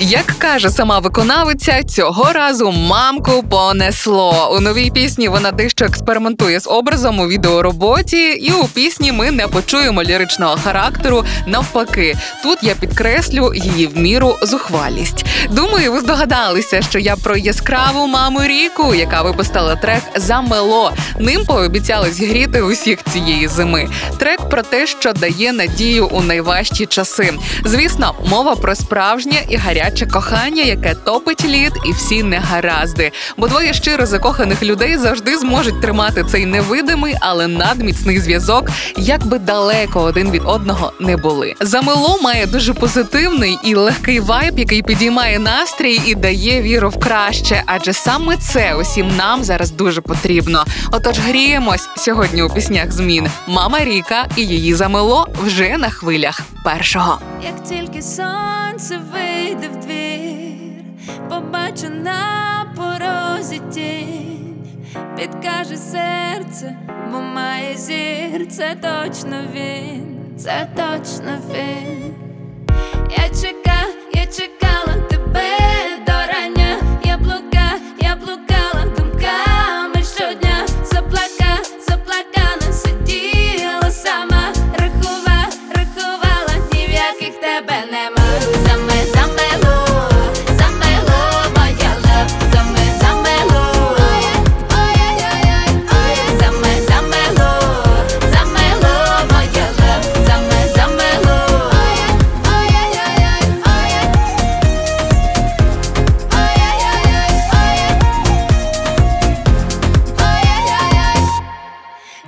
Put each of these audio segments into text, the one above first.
Як каже сама виконавиця, цього разу мамку понесло. У новій пісні вона дещо експериментує з образом у відеороботі, і у пісні ми не почуємо ліричного характеру. Навпаки, тут я підкреслю її в міру зухвалість. Думаю, ви здогадалися, що я про яскраву маму Ріку, яка випустила трек Замело. Ним пообіцяли зігріти усіх цієї зими. Трек про те, що дає надію у найважчі часи. Звісно, мова про справжнє і гаряче кохання, яке топить лід і всі негаразди. Бо двоє щиро закоханих людей завжди зможуть тримати цей невидимий, але надміцний зв'язок, як би далеко один від одного не були. Замело має дуже позитивний і легкий вайб, який підіймає настрій і дає віру в краще, адже саме це усім нам зараз дуже потрібно. Отож, гріємось сьогодні у піснях змін. Мама Ріка і її замело вже на хвилях першого. Як тільки сонце вийде в двір, побачу на порозі тінь, підкаже серце, бо має зір, це точно він, це точно він. Я чека,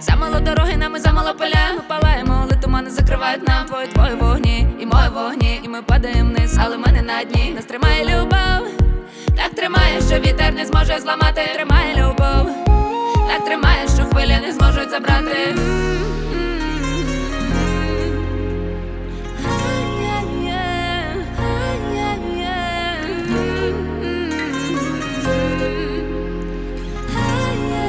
Замало дороги, нами замало поля. Ми палаємо, але тумани закривають нам твої твої вогні, і мої вогні, і ми падаємо вниз, але ми не на дні. Нас тримає любов, так тримає, що вітер не зможе зламати. Тримає любов,